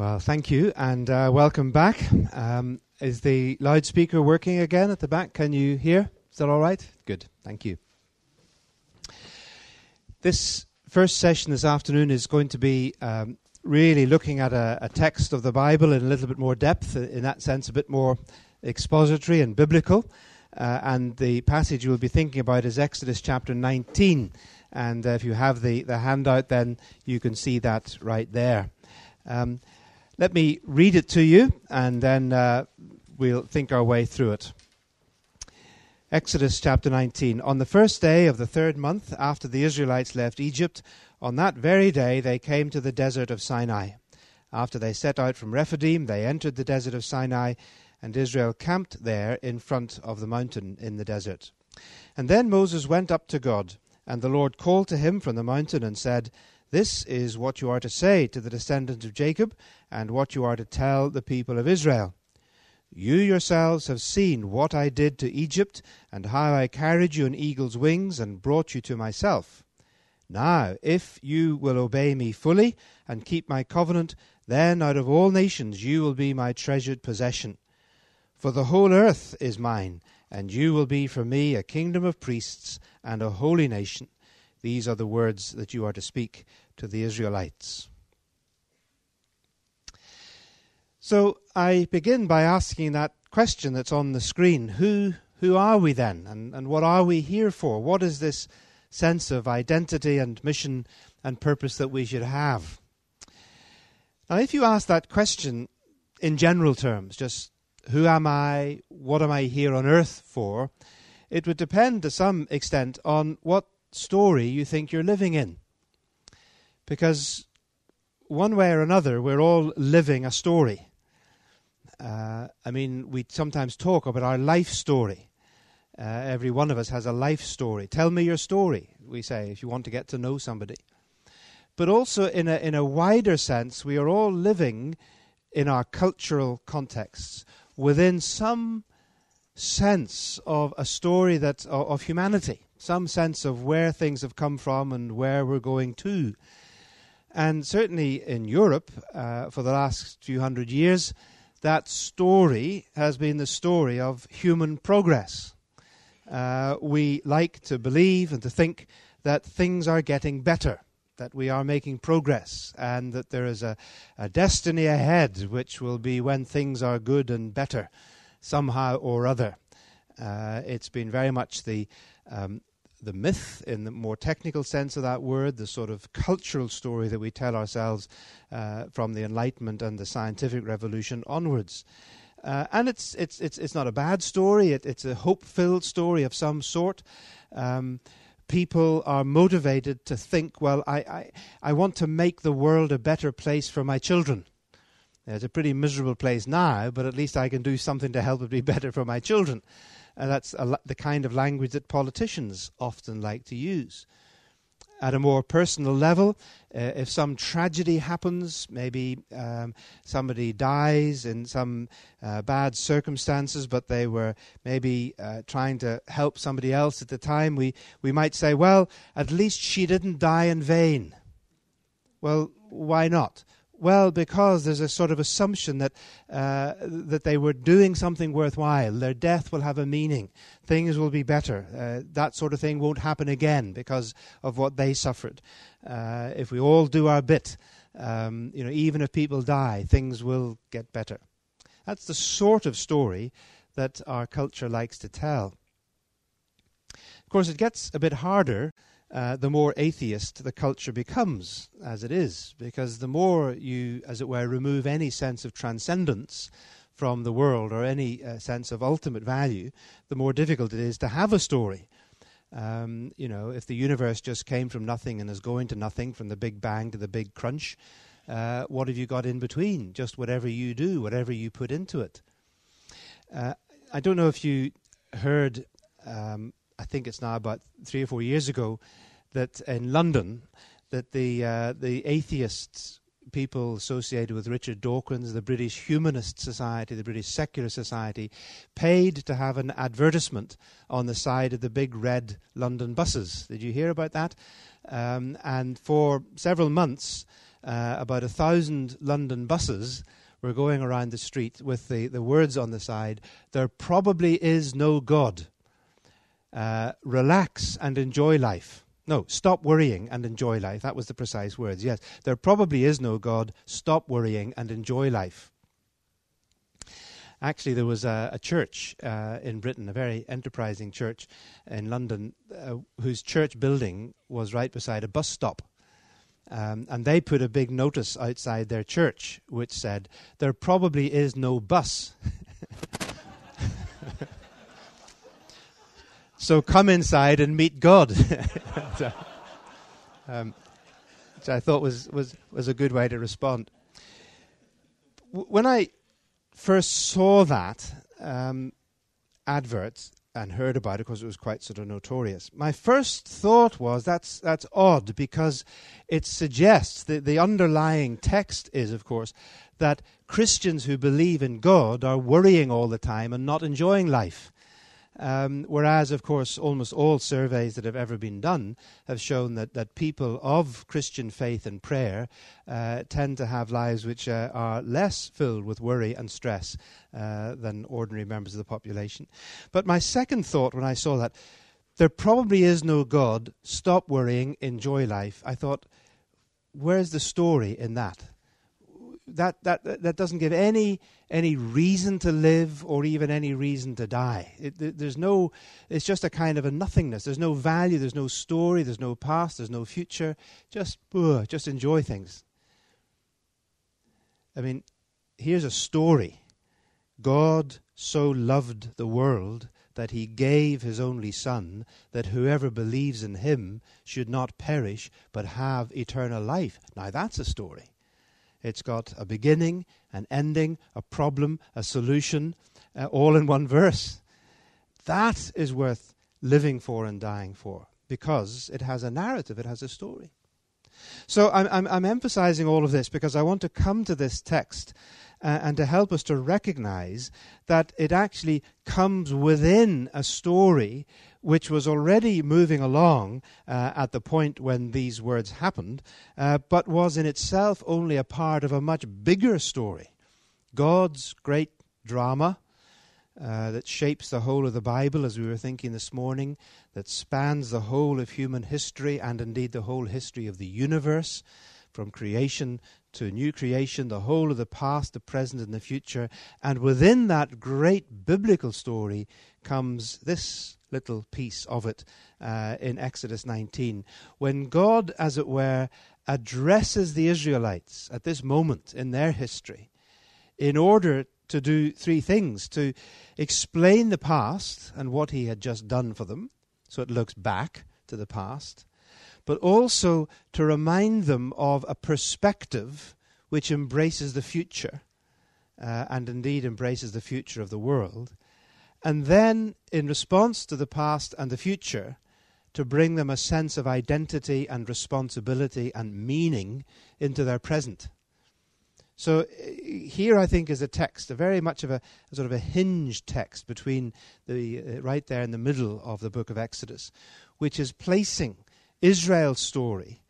Well, thank you and uh, welcome back. Um, is the loudspeaker working again at the back? Can you hear? Is that all right? Good, thank you. This first session this afternoon is going to be um, really looking at a, a, text of the Bible in a little bit more depth, in that sense, a bit more expository and biblical. Uh, and the passage we'll be thinking about is Exodus chapter 19. And uh, if you have the, the handout, then you can see that right there. Um, let me read it to you, and then uh, we'll think our way through it. Exodus chapter 19. On the first day of the third month after the Israelites left Egypt, on that very day they came to the desert of Sinai. After they set out from Rephidim, they entered the desert of Sinai, and Israel camped there in front of the mountain in the desert. And then Moses went up to God, and the Lord called to him from the mountain and said, this is what you are to say to the descendants of Jacob, and what you are to tell the people of Israel. You yourselves have seen what I did to Egypt, and how I carried you on eagle's wings and brought you to myself. Now, if you will obey me fully and keep my covenant, then out of all nations you will be my treasured possession. For the whole earth is mine, and you will be for me a kingdom of priests and a holy nation. These are the words that you are to speak to the Israelites. So I begin by asking that question that's on the screen who, who are we then? And, and what are we here for? What is this sense of identity and mission and purpose that we should have? Now, if you ask that question in general terms, just who am I? What am I here on earth for? It would depend to some extent on what story you think you're living in. Because one way or another, we're all living a story. Uh, I mean, we sometimes talk about our life story. Uh, every one of us has a life story. Tell me your story, we say, if you want to get to know somebody. But also, in a, in a wider sense, we are all living in our cultural contexts within some sense of a story that, of, of humanity some sense of where things have come from and where we're going to. And certainly in Europe, uh, for the last few hundred years, that story has been the story of human progress. Uh, we like to believe and to think that things are getting better, that we are making progress, and that there is a, a destiny ahead which will be when things are good and better, somehow or other. Uh, it's been very much the um, the myth in the more technical sense of that word, the sort of cultural story that we tell ourselves uh, from the Enlightenment and the scientific revolution onwards. Uh, and it's, it's, it's, it's not a bad story, it, it's a hope filled story of some sort. Um, people are motivated to think, well, I, I, I want to make the world a better place for my children. It's a pretty miserable place now, but at least I can do something to help it be better for my children. And that's the kind of language that politicians often like to use. At a more personal level, uh, if some tragedy happens, maybe um, somebody dies in some uh, bad circumstances, but they were maybe uh, trying to help somebody else at the time, we, we might say, well, at least she didn't die in vain. Well, why not? Well, because there's a sort of assumption that uh, that they were doing something worthwhile. Their death will have a meaning. Things will be better. Uh, that sort of thing won't happen again because of what they suffered. Uh, if we all do our bit, um, you know, even if people die, things will get better. That's the sort of story that our culture likes to tell. Of course, it gets a bit harder uh, the more atheist the culture becomes, as it is, because the more you, as it were, remove any sense of transcendence from the world or any uh, sense of ultimate value, the more difficult it is to have a story. Um, you know, if the universe just came from nothing and is going to nothing, from the Big Bang to the Big Crunch, uh, what have you got in between? Just whatever you do, whatever you put into it. Uh, I don't know if you heard um, I think it's now about three or four years ago, that in London, that the uh, the atheists people associated with Richard Dawkins, the British Humanist Society, the British Secular Society, paid to have an advertisement on the side of the big red London buses. Did you hear about that? Um, and for several months, uh, about a thousand London buses were going around the street with the, the words on the side, There probably is no God. Uh, relax and enjoy life. No, stop worrying and enjoy life. That was the precise words. Yes, there probably is no God. Stop worrying and enjoy life. Actually, there was a, a church uh, in Britain, a very enterprising church in London, uh, whose church building was right beside a bus stop. Um, and they put a big notice outside their church which said, There probably is no bus. so come inside and meet God. um, which I thought was, was, was a good way to respond. When I first saw that um, advert, and heard about it because it was quite sort of notorious. My first thought was that's that's odd because it suggests that the underlying text is, of course, that Christians who believe in God are worrying all the time and not enjoying life. Um, whereas, of course, almost all surveys that have ever been done have shown that, that people of Christian faith and prayer uh, tend to have lives which uh, are less filled with worry and stress uh, than ordinary members of the population. But my second thought when I saw that, there probably is no God, stop worrying, enjoy life, I thought, where's the story in that? That, that, that doesn't give any, any reason to live or even any reason to die. It, there's no, it's just a kind of a nothingness. There's no value, there's no story, there's no past, there's no future. Just, ugh, just enjoy things. I mean, here's a story. God so loved the world that he gave his only Son, that whoever believes in him should not perish, but have eternal life. Now that's a story. It's got a beginning, an ending, a problem, a solution, uh, all in one verse. That is worth living for and dying for because it has a narrative, it has a story. So I'm, I'm, I'm emphasizing all of this because I want to come to this text uh, and to help us to recognize that it actually comes within a story which was already moving along uh, at the point when these words happened, uh, but was in itself only a part of a much bigger story. God's great drama uh, that shapes the whole of the Bible, as we were thinking this morning, that spans the whole of human history and indeed the whole history of the universe, from creation to new creation, the whole of the past, the present, and the future. And within that great biblical story comes this little piece of it uh, in Exodus 19, when God, as it were, addresses the Israelites at this moment in their history in order to do three things. To explain the past and what he had just done for them, so it looks back to the past, but also to remind them of a perspective which embraces the future uh, and indeed embraces the future of the world and then, in response to the past and the future, to bring them a sense of identity and responsibility and meaning into their present. So here, I think, is a text, a very much of a, a sort of a hinge text between the uh, right there in the middle of the book of Exodus, which is placing Israel's story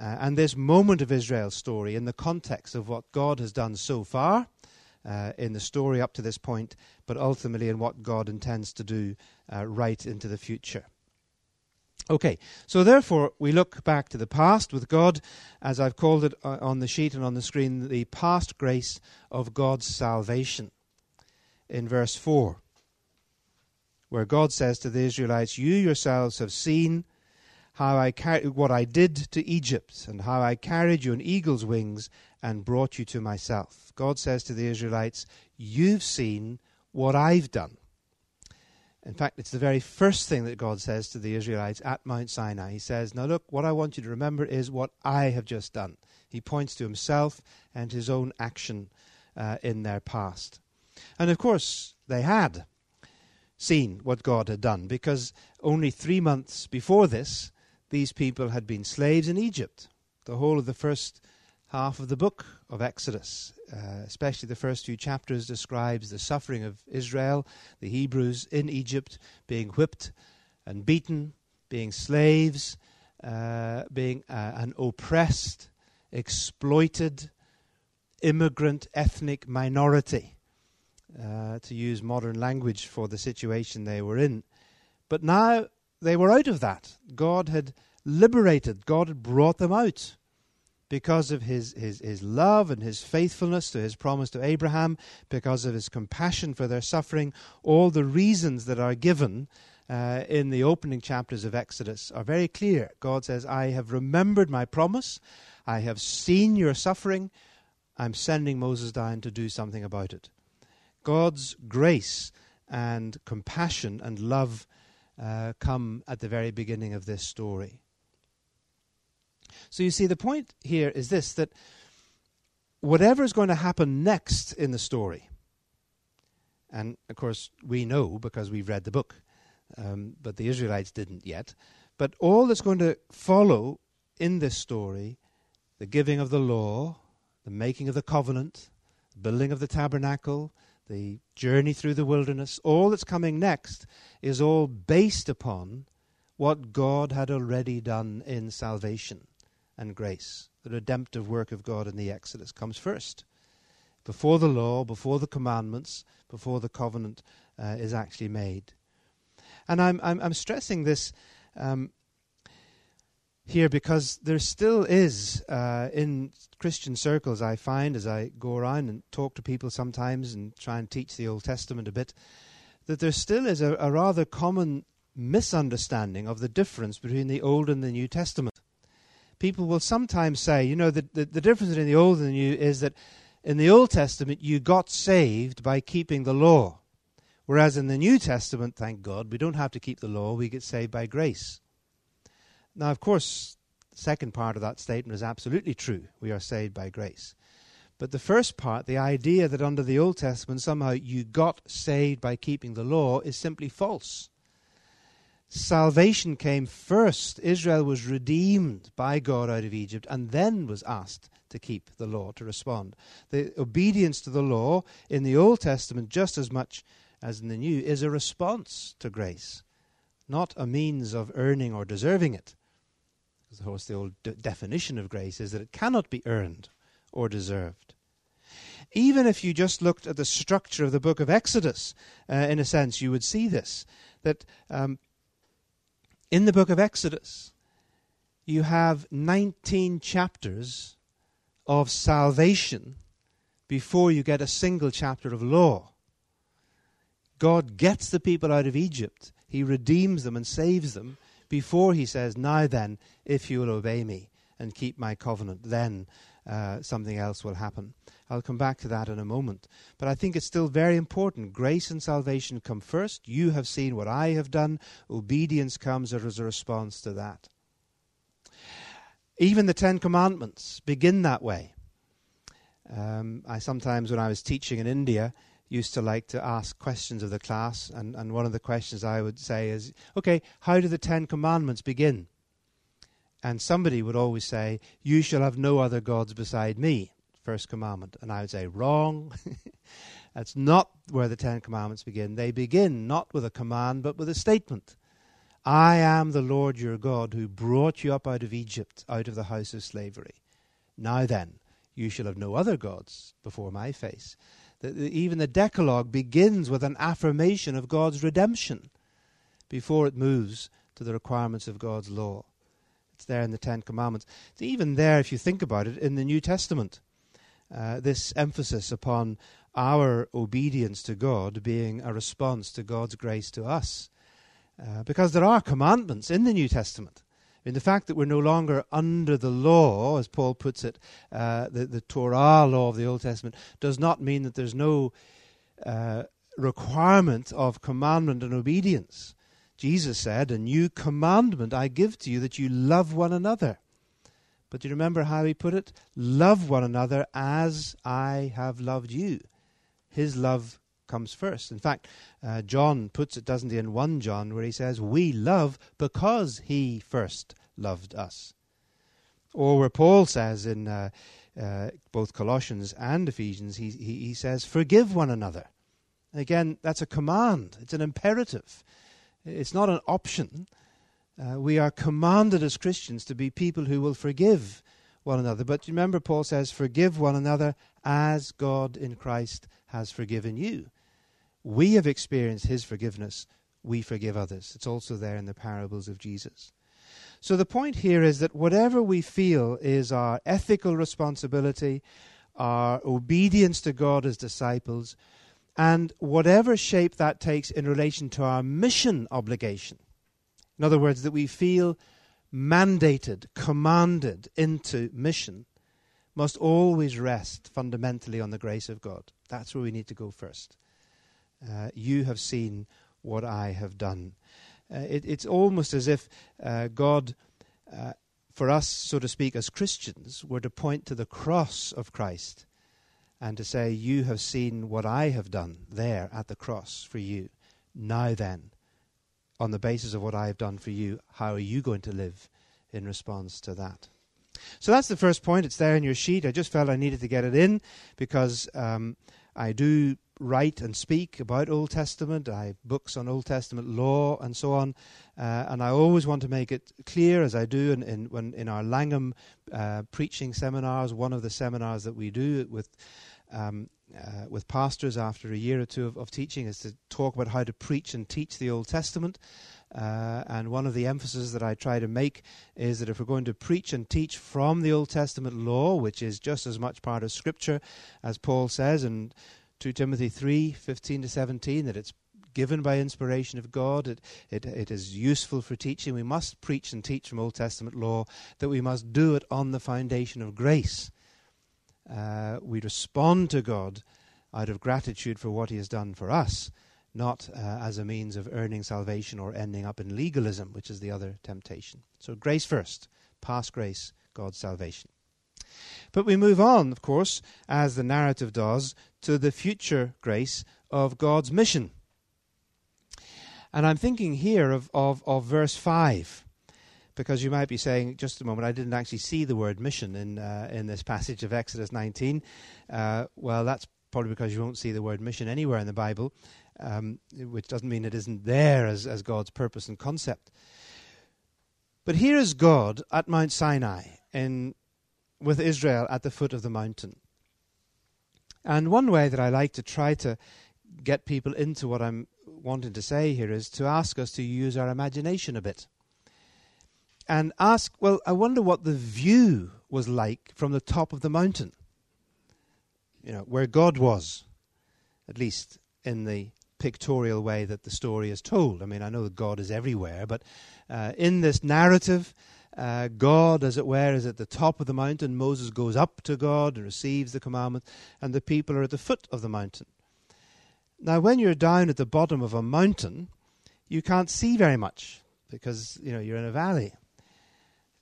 uh, and this moment of Israel's story in the context of what God has done so far uh, in the story up to this point, but ultimately in what God intends to do uh, right into the future. Okay, so therefore we look back to the past with God, as I've called it uh, on the sheet and on the screen, the past grace of God's salvation. In verse 4, where God says to the Israelites, You yourselves have seen how I car- what I did to Egypt, and how I carried you on eagle's wings and brought you to myself. God says to the Israelites, You've seen what I've done. In fact, it's the very first thing that God says to the Israelites at Mount Sinai. He says, Now look, what I want you to remember is what I have just done. He points to himself and his own action uh, in their past. And of course, they had seen what God had done because only three months before this, these people had been slaves in Egypt. The whole of the first half of the book of Exodus, uh, especially the first few chapters, describes the suffering of Israel, the Hebrews in Egypt, being whipped and beaten, being slaves, uh, being uh, and oppressed exploited immigrant ethnic minority, uh, to use modern language for the situation they were in. But now they were out of that. God had liberated, God had brought them out because of his, his, his love and his faithfulness to his promise to Abraham, because of his compassion for their suffering. All the reasons that are given uh, in the opening chapters of Exodus are very clear. God says, I have remembered my promise, I have seen your suffering, I'm sending Moses down to do something about it. God's grace and compassion and love uh, come at the very beginning of this story. So you see, the point here is this that whatever is going to happen next in the story, and of course we know because we've read the book, um, but the Israelites didn't yet, but all that's going to follow in this story the giving of the law, the making of the covenant, the building of the tabernacle, the journey through the wilderness, all that's coming next is all based upon what God had already done in salvation and grace. The redemptive work of God in the Exodus comes first. Before the law, before the commandments, before the covenant uh, is actually made. And I'm, I'm, I'm stressing this um, here because there still is, uh, in Christian circles, I find as I go around and talk to people sometimes and try and teach the Old Testament a bit, that there still is a, a rather common misunderstanding of the difference between the Old and the New Testament people will sometimes say, you know, the, the, the difference between the Old and the New is that in the Old Testament you got saved by keeping the law. Whereas in the New Testament, thank God, we don't have to keep the law, we get saved by grace. Now, of course, the second part of that statement is absolutely true. We are saved by grace. But the first part, the idea that under the Old Testament somehow you got saved by keeping the law, is simply false salvation came first. Israel was redeemed by God out of Egypt and then was asked to keep the law, to respond. The obedience to the law in the Old Testament, just as much as in the New, is a response to grace, not a means of earning or deserving it. Because, of course, the old de- definition of grace is that it cannot be earned or deserved. Even if you just looked at the structure of the book of Exodus, uh, in a sense, you would see this that um, in the book of Exodus, you have 19 chapters of salvation before you get a single chapter of law. God gets the people out of Egypt, He redeems them and saves them before He says, Now then, if you will obey me and keep my covenant, then uh, something else will happen. I'll come back to that in a moment. But I think it's still very important. Grace and salvation come first. You have seen what I have done. Obedience comes as a response to that. Even the Ten Commandments begin that way. Um, I sometimes, when I was teaching in India, used to like to ask questions of the class, and, and one of the questions I would say is, okay, how do the Ten Commandments begin? And somebody would always say, You shall have no other gods beside me first commandment. And I would say, wrong. That's not where the Ten Commandments begin. They begin not with a command, but with a statement. I am the Lord your God who brought you up out of Egypt, out of the house of slavery. Now then, you shall have no other gods before my face. The, the, even the Decalogue begins with an affirmation of God's redemption before it moves to the requirements of God's law. It's there in the Ten Commandments. It's even there, if you think about it, in the New Testament. Uh, this emphasis upon our obedience to God being a response to God's grace to us. Uh, because there are commandments in the New Testament. I mean, the fact that we're no longer under the law, as Paul puts it, uh, the, the Torah law of the Old Testament, does not mean that there's no uh, requirement of commandment and obedience. Jesus said, A new commandment I give to you that you love one another. But do you remember how he put it? Love one another as I have loved you. His love comes first. In fact, uh, John puts it, doesn't he, in 1 John, where he says, We love because he first loved us. Or where Paul says in uh, uh, both Colossians and Ephesians, he, he, he says, Forgive one another. Again, that's a command, it's an imperative. It's not an option. Uh, we are commanded as Christians to be people who will forgive one another. But remember, Paul says, Forgive one another as God in Christ has forgiven you. We have experienced his forgiveness. We forgive others. It's also there in the parables of Jesus. So the point here is that whatever we feel is our ethical responsibility, our obedience to God as disciples, and whatever shape that takes in relation to our mission obligation. In other words, that we feel mandated, commanded into mission, must always rest fundamentally on the grace of God. That's where we need to go first. Uh, you have seen what I have done. Uh, it, it's almost as if uh, God, uh, for us, so to speak, as Christians, were to point to the cross of Christ and to say, You have seen what I have done there at the cross for you. Now then, on the basis of what I have done for you, how are you going to live in response to that? So that's the first point. It's there in your sheet. I just felt I needed to get it in because um, I do write and speak about Old Testament. I have books on Old Testament law and so on, uh, and I always want to make it clear, as I do in in, when, in our Langham uh, preaching seminars. One of the seminars that we do with um, uh, with pastors after a year or two of, of, teaching is to talk about how to preach and teach the Old Testament. Uh, and one of the emphases that I try to make is that if we're going to preach and teach from the Old Testament law, which is just as much part of Scripture as Paul says in 2 Timothy 3 15 to 17, that it's given by inspiration of God, it, it, it is useful for teaching. We must preach and teach from Old Testament law, that we must do it on the foundation of grace uh, we respond to God out of gratitude for what He has done for us, not uh, as a means of earning salvation or ending up in legalism, which is the other temptation. So, grace first, past grace, God's salvation. But we move on, of course, as the narrative does, to the future grace of God's mission. And I'm thinking here of, of, of verse 5 because you might be saying, just a moment, I didn't actually see the word mission in uh, in this passage of Exodus 19. Uh, well, that's probably because you won't see the word mission anywhere in the Bible, um, which doesn't mean it isn't there as, as God's purpose and concept. But here is God at Mount Sinai in, with Israel at the foot of the mountain. And one way that I like to try to get people into what I'm wanting to say here is to ask us to use our imagination a bit and ask, well, I wonder what the view was like from the top of the mountain. You know, where God was, at least in the pictorial way that the story is told. I mean, I know that God is everywhere, but uh, in this narrative, uh, God, as it were, is at the top of the mountain. Moses goes up to God and receives the commandment, and the people are at the foot of the mountain. Now, when you're down at the bottom of a mountain, you can't see very much because you know you're in a valley.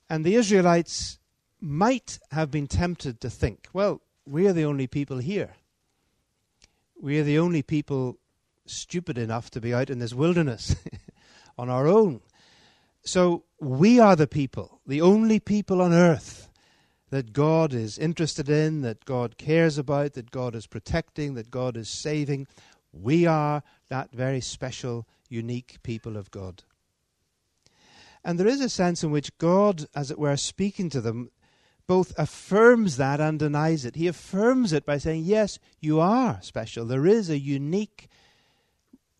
And the Israelites might have been tempted to think, well, we are the only people here. We are the only people stupid enough to be out in this wilderness on our own. So we are the people, the only people on earth that God is interested in, that God cares about, that God is protecting, that God is saving. We are that very special, unique people of God. And there is a sense in which God, as it were, speaking to them, both affirms that and denies it. He affirms it by saying, Yes, you are special. There is a unique,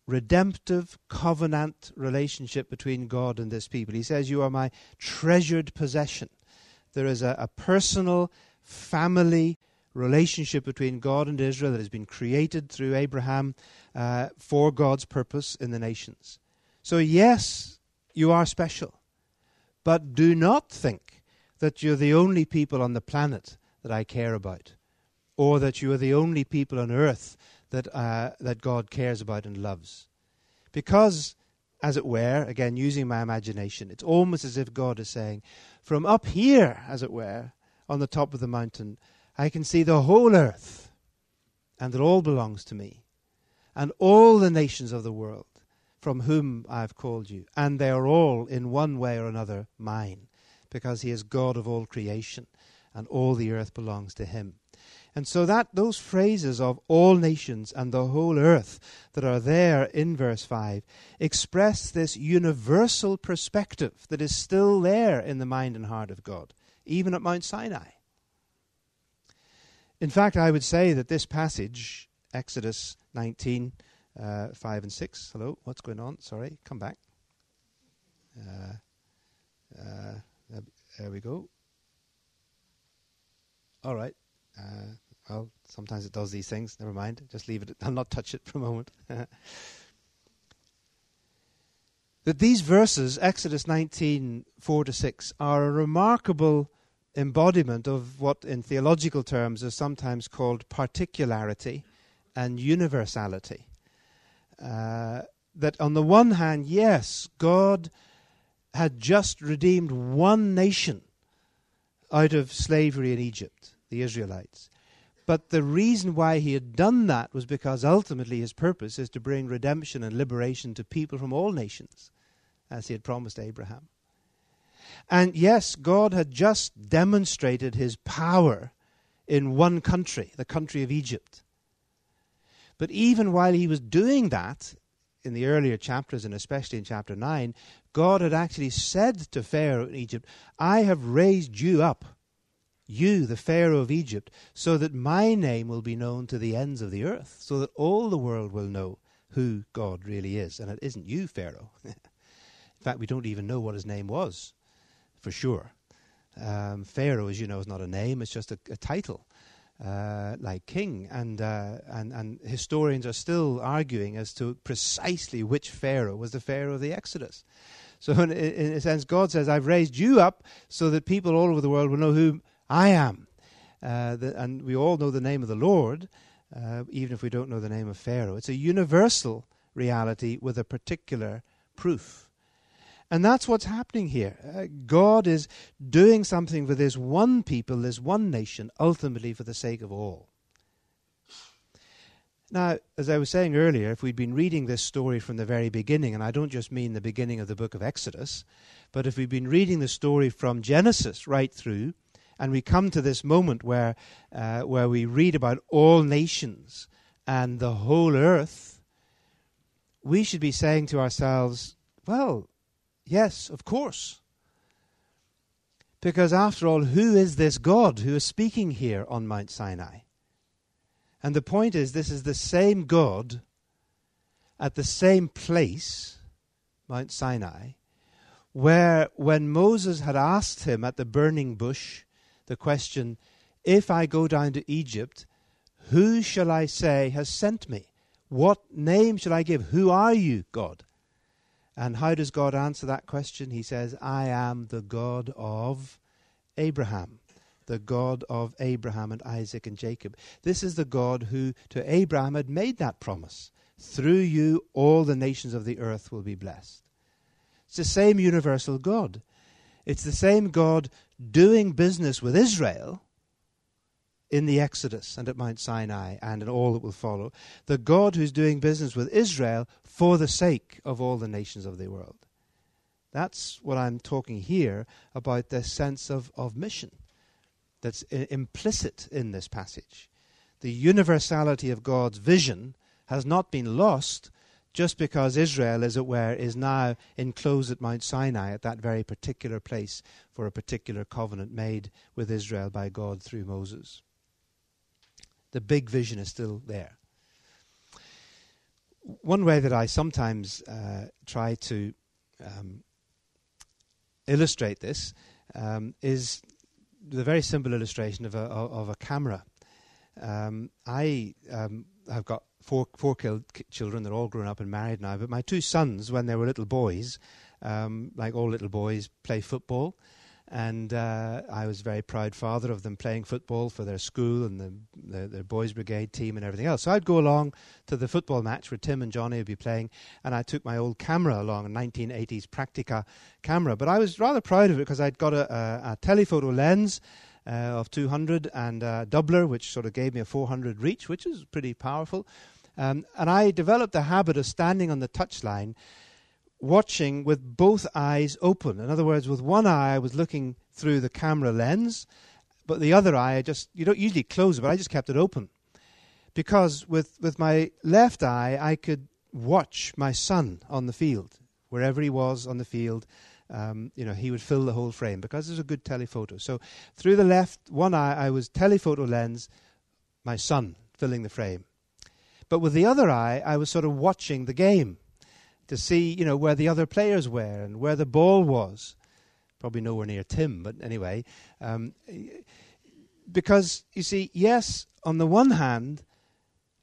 redemptive, covenant relationship between God and this people. He says, You are my treasured possession. There is a, a personal, family relationship between God and Israel that has been created through Abraham uh, for God's purpose in the nations. So, yes, you are special. But do not think that you're the only people on the planet that I care about, or that you are the only people on earth that, uh, that God cares about and loves. Because, as it were, again using my imagination, it's almost as if God is saying, From up here, as it were, on the top of the mountain, I can see the whole earth, and it all belongs to me, and all the nations of the world from whom I have called you, and they are all in one way or another mine, because he is God of all creation, and all the earth belongs to him. And so that those phrases of all nations and the whole earth that are there in verse 5 express this universal perspective that is still there in the mind and heart of God, even at Mount Sinai. In fact, I would say that this passage, Exodus 19, uh, 5 and 6. Hello, what's going on? Sorry, come back. Uh, uh, there we go. All right. Uh, well, sometimes it does these things. Never mind. Just leave it. I'll not touch it for a moment. that these verses, Exodus 19, 4 to 6, are a remarkable embodiment of what, in theological terms, is sometimes called particularity and universality. That on the one hand, yes, God had just redeemed one nation out of slavery in Egypt, the Israelites. But the reason why he had done that was because ultimately his purpose is to bring redemption and liberation to people from all nations, as he had promised Abraham. And yes, God had just demonstrated his power in one country, the country of Egypt. But even while he was doing that, in the earlier chapters, and especially in chapter 9, God had actually said to Pharaoh in Egypt, I have raised you up, you, the Pharaoh of Egypt, so that my name will be known to the ends of the earth, so that all the world will know who God really is. And it isn't you, Pharaoh. in fact, we don't even know what his name was, for sure. Um, Pharaoh, as you know, is not a name, it's just a, a title uh, like king, and, uh, and and historians are still arguing as to precisely which Pharaoh was the Pharaoh of the Exodus. So, in, in a sense, God says, "I've raised you up so that people all over the world will know who I am," uh, the, and we all know the name of the Lord, uh, even if we don't know the name of Pharaoh. It's a universal reality with a particular proof. And that's what's happening here. Uh, God is doing something for this one people, this one nation, ultimately for the sake of all. Now, as I was saying earlier, if we'd been reading this story from the very beginning, and I don't just mean the beginning of the book of Exodus, but if we'd been reading the story from Genesis right through, and we come to this moment where, uh, where we read about all nations and the whole earth, we should be saying to ourselves, well, Yes, of course. Because after all, who is this God who is speaking here on Mount Sinai? And the point is, this is the same God at the same place, Mount Sinai, where when Moses had asked him at the burning bush the question, If I go down to Egypt, who shall I say has sent me? What name shall I give? Who are you, God? And how does God answer that question? He says, I am the God of Abraham, the God of Abraham and Isaac and Jacob. This is the God who to Abraham had made that promise. Through you, all the nations of the earth will be blessed. It's the same universal God. It's the same God doing business with Israel in the Exodus and at Mount Sinai and in all that will follow. The God who's doing business with Israel for the sake of all the nations of the world. That's what I'm talking here about this sense of, of mission that's I- implicit in this passage. The universality of God's vision has not been lost just because Israel, as it were, is now enclosed at Mount Sinai at that very particular place for a particular covenant made with Israel by God through Moses the big vision is still there. One way that I sometimes uh, try to um, illustrate this um, is the very simple illustration of a, of a camera. Um, I um, have got four, four children, they're all grown up and married now, but my two sons, when they were little boys, um, like all little boys, play football and uh, I was very proud father of them playing football for their school and the, the, their boys' brigade team and everything else. So I'd go along to the football match where Tim and Johnny would be playing, and I took my old camera along, a 1980s Praktica camera. But I was rather proud of it because I'd got a, a, a telephoto lens. Uh, of 200 and a doubler, which sort of gave me a 400 reach, which is pretty powerful. Um, and I developed the habit of standing on the touchline watching with both eyes open. In other words, with one eye I was looking through the camera lens, but the other eye I just you don't usually close it, but I just kept it open. Because with, with my left eye I could watch my son on the field. Wherever he was on the field, um, you know, he would fill the whole frame because there's a good telephoto. So through the left one eye I was telephoto lens my son filling the frame. But with the other eye, I was sort of watching the game to see, you know, where the other players were and where the ball was. Probably nowhere near Tim, but anyway. Um, because, you see, yes, on the one hand,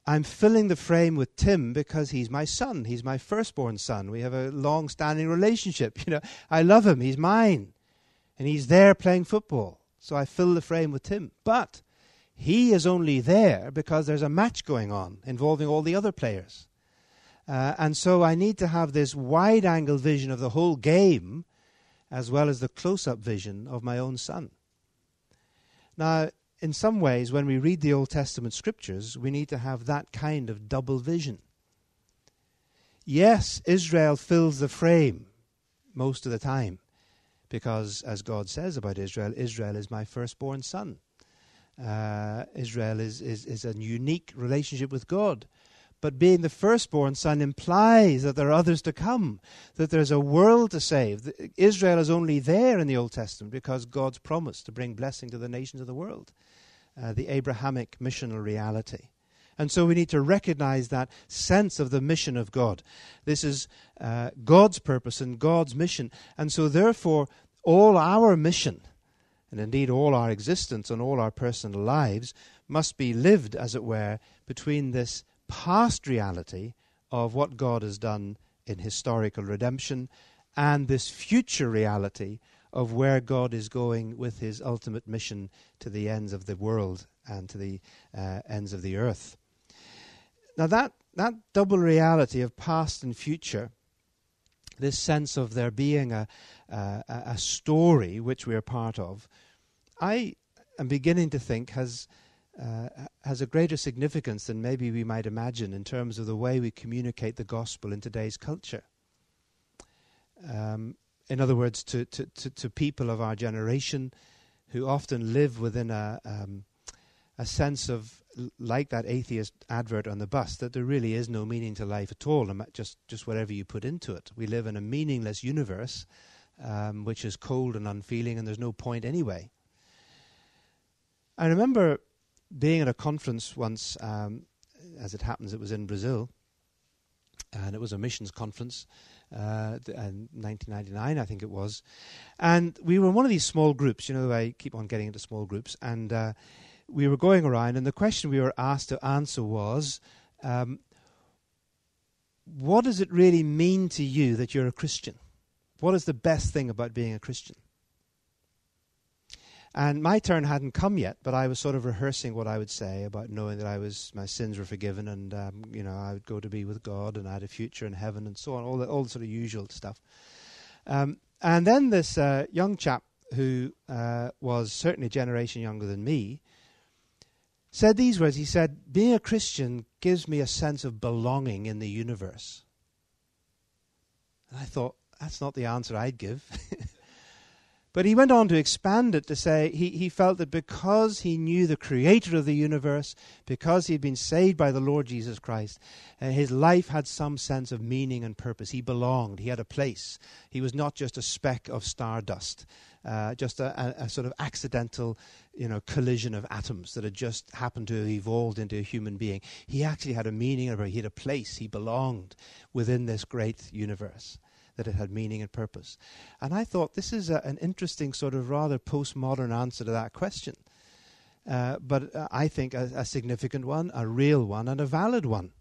I'm filling the frame with Tim because he's my son. He's my firstborn son. We have a long standing relationship. You know, I love him. He's mine. And he's there playing football. So I fill the frame with Tim. But he is only there because there's a match going on involving all the other players. Uh, and so I need to have this wide angle vision of the whole game as well as the close up vision of my own son. Now, in some ways, when we read the Old Testament scriptures, we need to have that kind of double vision. Yes, Israel fills the frame most of the time, because as God says about Israel, Israel is my firstborn son. Uh, Israel is, is, is a unique relationship with God. But being the firstborn son implies that there are others to come, that there's a world to save. Israel is only there in the Old Testament because God's promised to bring blessing to the nations of the world, uh, the Abrahamic missional reality. And so we need to recognize that sense of the mission of God. This is uh, God's purpose and God's mission. And so, therefore, all our mission and indeed all our existence and all our personal lives must be lived, as it were, between this past reality of what God has done in historical redemption and this future reality of where God is going with his ultimate mission to the ends of the world and to the uh, ends of the earth. Now, that, that double reality of past and future, this sense of there being a, uh, a story which we are part of, I am beginning to think has uh, has a greater significance than maybe we might imagine in terms of the way we communicate the gospel in today's culture. Um, in other words, to, to, to, to, people of our generation who often live within a, um, a sense of, like that atheist advert on the bus, that there really is no meaning to life at all, just, just whatever you put into it. We live in a meaningless universe um, which is cold and unfeeling, and there's no point anyway. I remember being at a conference once, um, as it happens, it was in Brazil, and it was a missions conference. Uh, in 1999, I think it was, and we were in one of these small groups. You know, I keep on getting into small groups, and uh, we were going around, and the question we were asked to answer was, um, "What does it really mean to you that you're a Christian? What is the best thing about being a Christian?" And my turn hadn't come yet, but I was sort of rehearsing what I would say about knowing that I was my sins were forgiven, and um, you know I would go to be with God, and I had a future in heaven, and so on, all the all the sort of usual stuff. Um, and then this uh, young chap who uh, was certainly a generation younger than me said these words. He said, "Being a Christian gives me a sense of belonging in the universe." And I thought that's not the answer I'd give. But he went on to expand it to say he, he felt that because he knew the creator of the universe, because he had been saved by the Lord Jesus Christ, uh, his life had some sense of meaning and purpose. He belonged, he had a place. He was not just a speck of stardust, uh, just a, a, a, sort of accidental you know, collision of atoms that had just happened to have evolved into a human being. He actually had a meaning, he had a place, he belonged within this great universe that it had meaning and purpose. And I thought this is a, an interesting, sort of rather postmodern answer to that question. Uh, but uh, I think a, a, significant one, a real one, and a valid one.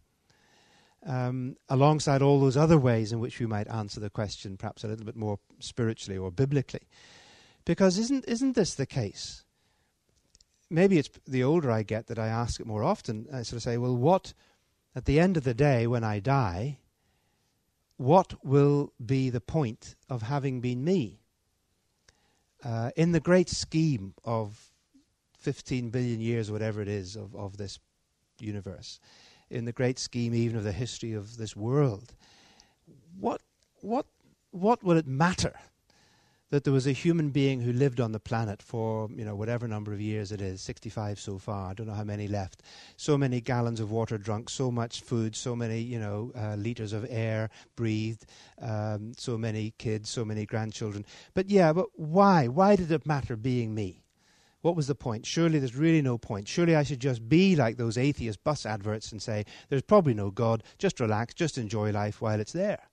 Um, alongside all those other ways in which we might answer the question, perhaps a little bit more spiritually or biblically. Because isn't, isn't this the case? Maybe it's the older I get that I ask it more often. I sort of say, well, what, at the end of the day, when I die, what will be the point of having been me? Uh, in the great scheme of 15 billion years, whatever it is, of, of this universe, in the great scheme even of the history of this world, what, what, what will it matter that there was a human being who lived on the planet for you know whatever number of years it is 65 so far i don't know how many left so many gallons of water drunk so much food so many you know uh, liters of air breathed um, so many kids so many grandchildren but yeah but why why did it matter being me What was the point? Surely there's really no point. Surely I should just be like those atheist bus adverts and say, there's probably no God, just relax, just enjoy life while it's there.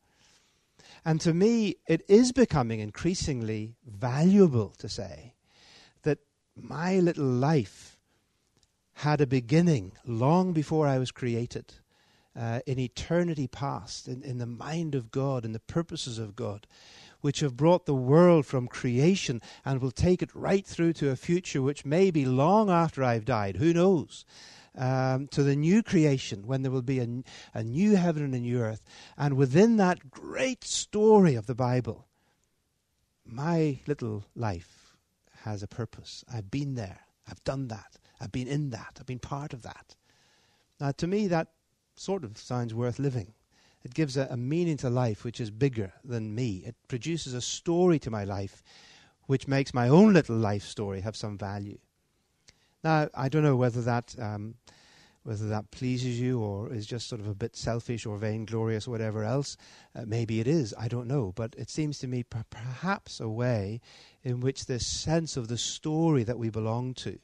And to me, it is becoming increasingly valuable to say that my little life had a beginning long before I was created, uh, in eternity past, in, in the mind of God, in the purposes of God which have brought the world from creation and will take it right through to a future which may be long after I've died. Who knows? Um, to the new creation when there will be a, a new heaven and a new earth. And within that great story of the Bible, my little life has a purpose. I've been there. I've done that. I've been in that. I've been part of that. Now, to me, that sort of sounds worth living. It gives a, a meaning to life which is bigger than me. It produces a story to my life which makes my own little life story have some value. Now, I don't know whether that um, whether that pleases you or is just sort of a bit selfish or vainglorious or whatever else. Uh, maybe it is. I don't know. But it seems to me p- perhaps a way in which this sense of the story that we belong to,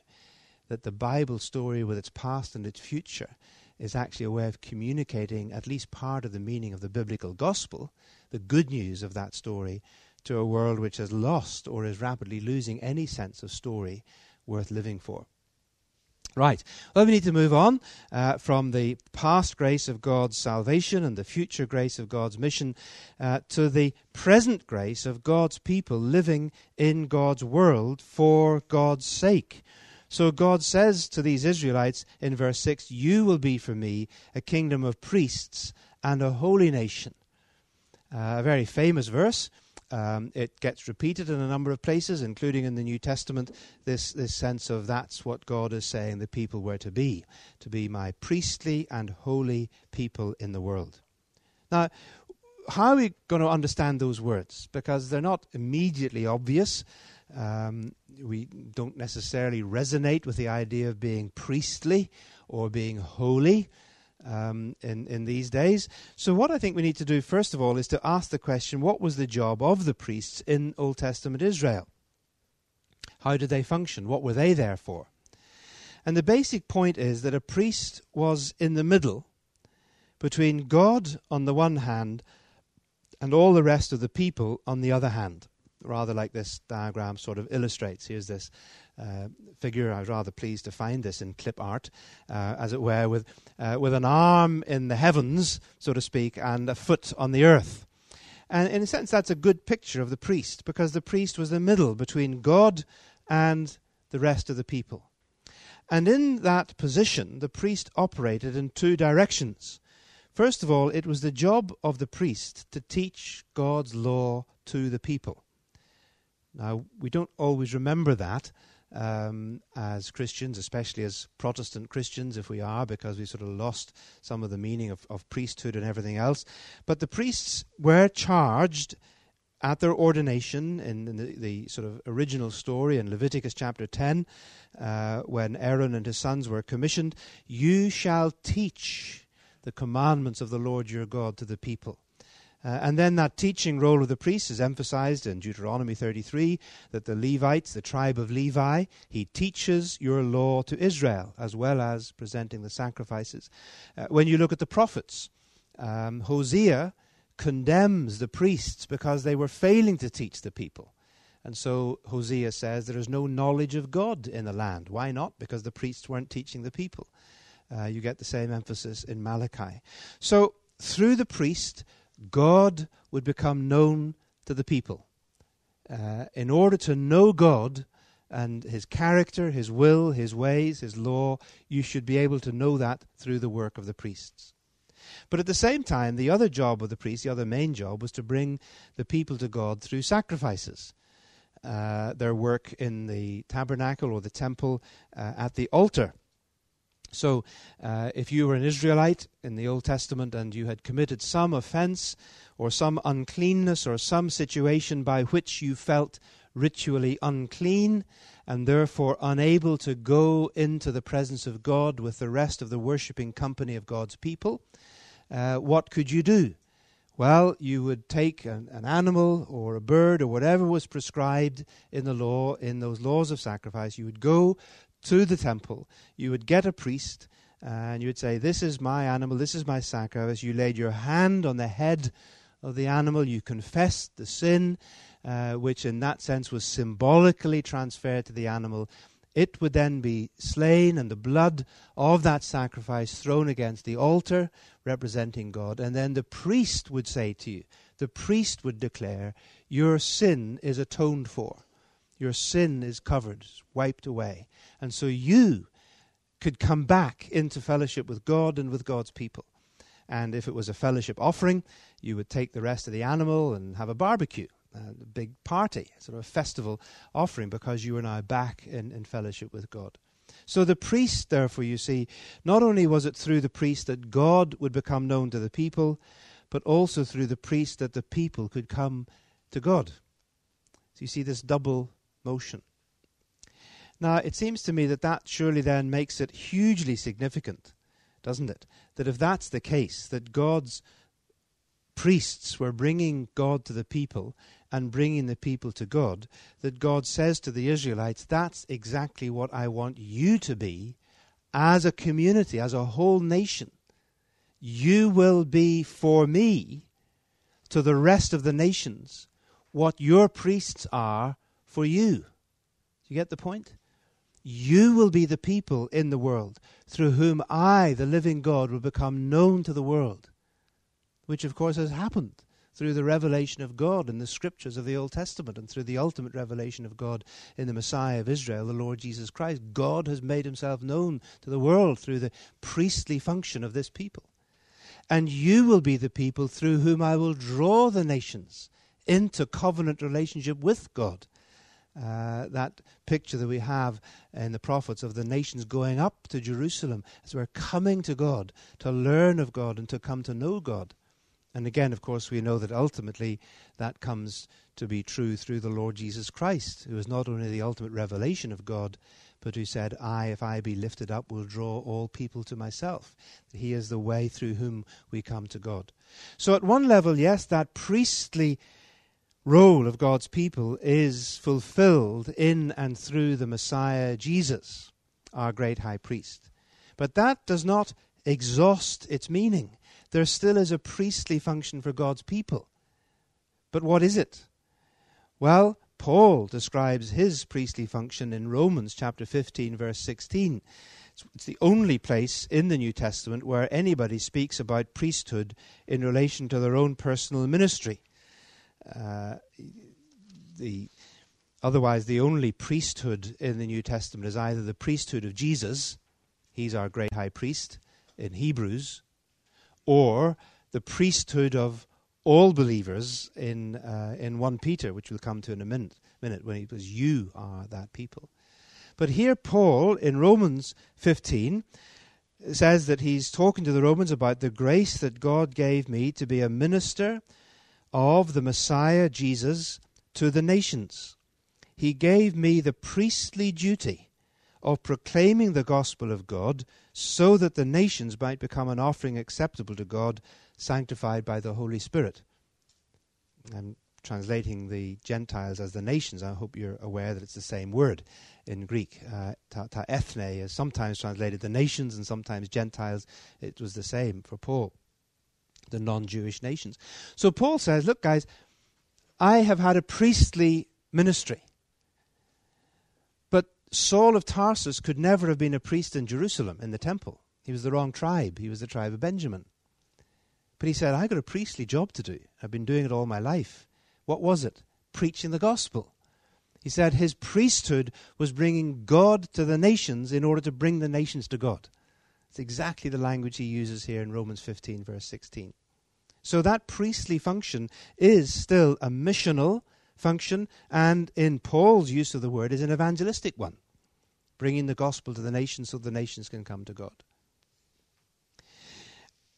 that the Bible story with its past and its future, is actually a way of communicating at least part of the meaning of the biblical gospel, the good news of that story, to a world which has lost or is rapidly losing any sense of story worth living for. Right. Well, we need to move on uh, from the past grace of God's salvation and the future grace of God's mission uh, to the present grace of God's people living in God's world for God's sake. So God says to these Israelites in verse 6 You will be for me a kingdom of priests and a holy nation. Uh, a very famous verse. Um, it gets repeated in a number of places, including in the New Testament, this, this sense of that's what God is saying the people were to be, to be my priestly and holy people in the world. Now, how are we going to understand those words? Because they're not immediately obvious. Um, we don't necessarily resonate with the idea of being priestly or being holy um, in, in these days. So, what I think we need to do, first of all, is to ask the question what was the job of the priests in Old Testament Israel? How did they function? What were they there for? And the basic point is that a priest was in the middle between God on the one hand and all the rest of the people on the other hand rather like this diagram sort of illustrates. Here's this uh, figure. I was rather pleased to find this in clip art, uh, as it were, with, uh, with an arm in the heavens, so to speak, and a foot on the earth. And in a sense, that's a good picture of the priest, because the priest was the middle between God and the rest of the people. And in that position, the priest operated in two directions. First of all, it was the job of the priest to teach God's law to the people. Now, we don't always remember that um, as Christians, especially as Protestant Christians, if we are, because we sort of lost some of the meaning of, of priesthood and everything else. But the priests were charged at their ordination in, in the, the, sort of original story in Leviticus chapter 10, uh, when Aaron and his sons were commissioned, you shall teach the commandments of the Lord your God to the people. Uh, and then that teaching role of the priest is emphasized in Deuteronomy 33 that the Levites, the tribe of Levi, he teaches your law to Israel as well as presenting the sacrifices. Uh, when you look at the prophets, um, Hosea condemns the priests because they were failing to teach the people. And so Hosea says there is no knowledge of God in the land. Why not? Because the priests weren't teaching the people. Uh, you get the same emphasis in Malachi. So through the priest, God would become known to the people. Uh, in order to know God and His character, His will, His ways, His law, you should be able to know that through the work of the priests. But at the same time, the other job of the priest, the other main job, was to bring the people to God through sacrifices. Uh, their work in the tabernacle or the temple uh, at the altar. So, uh, if you were an Israelite in the Old Testament and you had committed some offense or some uncleanness or some situation by which you felt ritually unclean and therefore unable to go into the presence of God with the rest of the worshipping company of God's people, uh, what could you do? Well, you would take an, an, animal or a bird or whatever was prescribed in the law, in those laws of sacrifice. You would go to the temple. You would get a priest and you would say, This is my animal, this is my sacrifice. You laid your hand on the head of the animal. You confessed the sin, uh, which in that sense was symbolically transferred to the animal. It would then be slain, and the blood of that sacrifice thrown against the altar, representing God. And then the priest would say to you, the priest would declare, Your sin is atoned for. Your sin is covered, wiped away. And so you could come back into fellowship with God and with God's people. And if it was a fellowship offering, you would take the rest of the animal and have a barbecue, a big party, sort of a festival offering, because you are now back in, in fellowship with God. So the priest, therefore, you see, not only was it through the priest that God would become known to the people, but also through the priest that the people could come to God. So you see this double motion. Now, it seems to me that that surely then makes it hugely significant, doesn't it? That if that's the case, that God's priests were bringing God to the people and bringing the people to God, that God says to the Israelites, that's exactly what I want you to be as a community, as a whole nation. You will be for me to the rest of the nations what your priests are for you. You get the point? You will be the people in the world through whom I, the living God, will become known to the world. Which, of course, has happened through the revelation of God in the scriptures of the Old Testament and through the ultimate revelation of God in the Messiah of Israel, the Lord Jesus Christ. God has made himself known to the world through the priestly function of this people. And you will be the people through whom I will draw the nations into covenant relationship with God uh, that picture that we have in the prophets of the nations going up to Jerusalem as we're coming to God to learn of God and to come to know God. And again, of course, we know that ultimately that comes to be true through the Lord Jesus Christ, who is not only the ultimate revelation of God, but who said, I, if I be lifted up, will draw all people to myself. He is the way through whom we come to God. So, at one level, yes, that priestly role of God's people is fulfilled in and through the Messiah Jesus, our great high priest. But that does not exhaust its meaning. There still is a priestly function for God's people. But what is it? Well, Paul describes his priestly function in Romans chapter 15, verse 16. It's the only place in the New Testament where anybody speaks about priesthood in relation to their own personal ministry. Uh, the otherwise the only priesthood in the New Testament is either the priesthood of Jesus, he's our great high priest in Hebrews, or the priesthood of all believers in uh, in one Peter, which we'll come to in a minute. Minute when it was "You are that people." But here, Paul in Romans 15 says that he's talking to the Romans about the grace that God gave me to be a minister of the Messiah Jesus to the nations. He gave me the priestly duty of proclaiming the gospel of God so that the nations might become an offering acceptable to God, sanctified by the Holy Spirit. I'm translating the Gentiles as the nations. I hope you're aware that it's the same word in Greek. Uh, ta, ta ethne is sometimes translated the nations and sometimes Gentiles. It was the same for Paul the non Jewish nations. So Paul says, Look, guys, I have had a priestly ministry. But Saul of Tarsus could never have been a priest in Jerusalem in the temple. He was the wrong tribe, he was the tribe of Benjamin. But he said, I got a priestly job to do. I've been doing it all my life. What was it? Preaching the gospel. He said his priesthood was bringing God to the nations in order to bring the nations to God. It's exactly the language he uses here in Romans 15, verse 16. So that priestly function is still a missional function, and in Paul's use of the word, is an evangelistic one, bringing the gospel to the nations so the nations can come to God.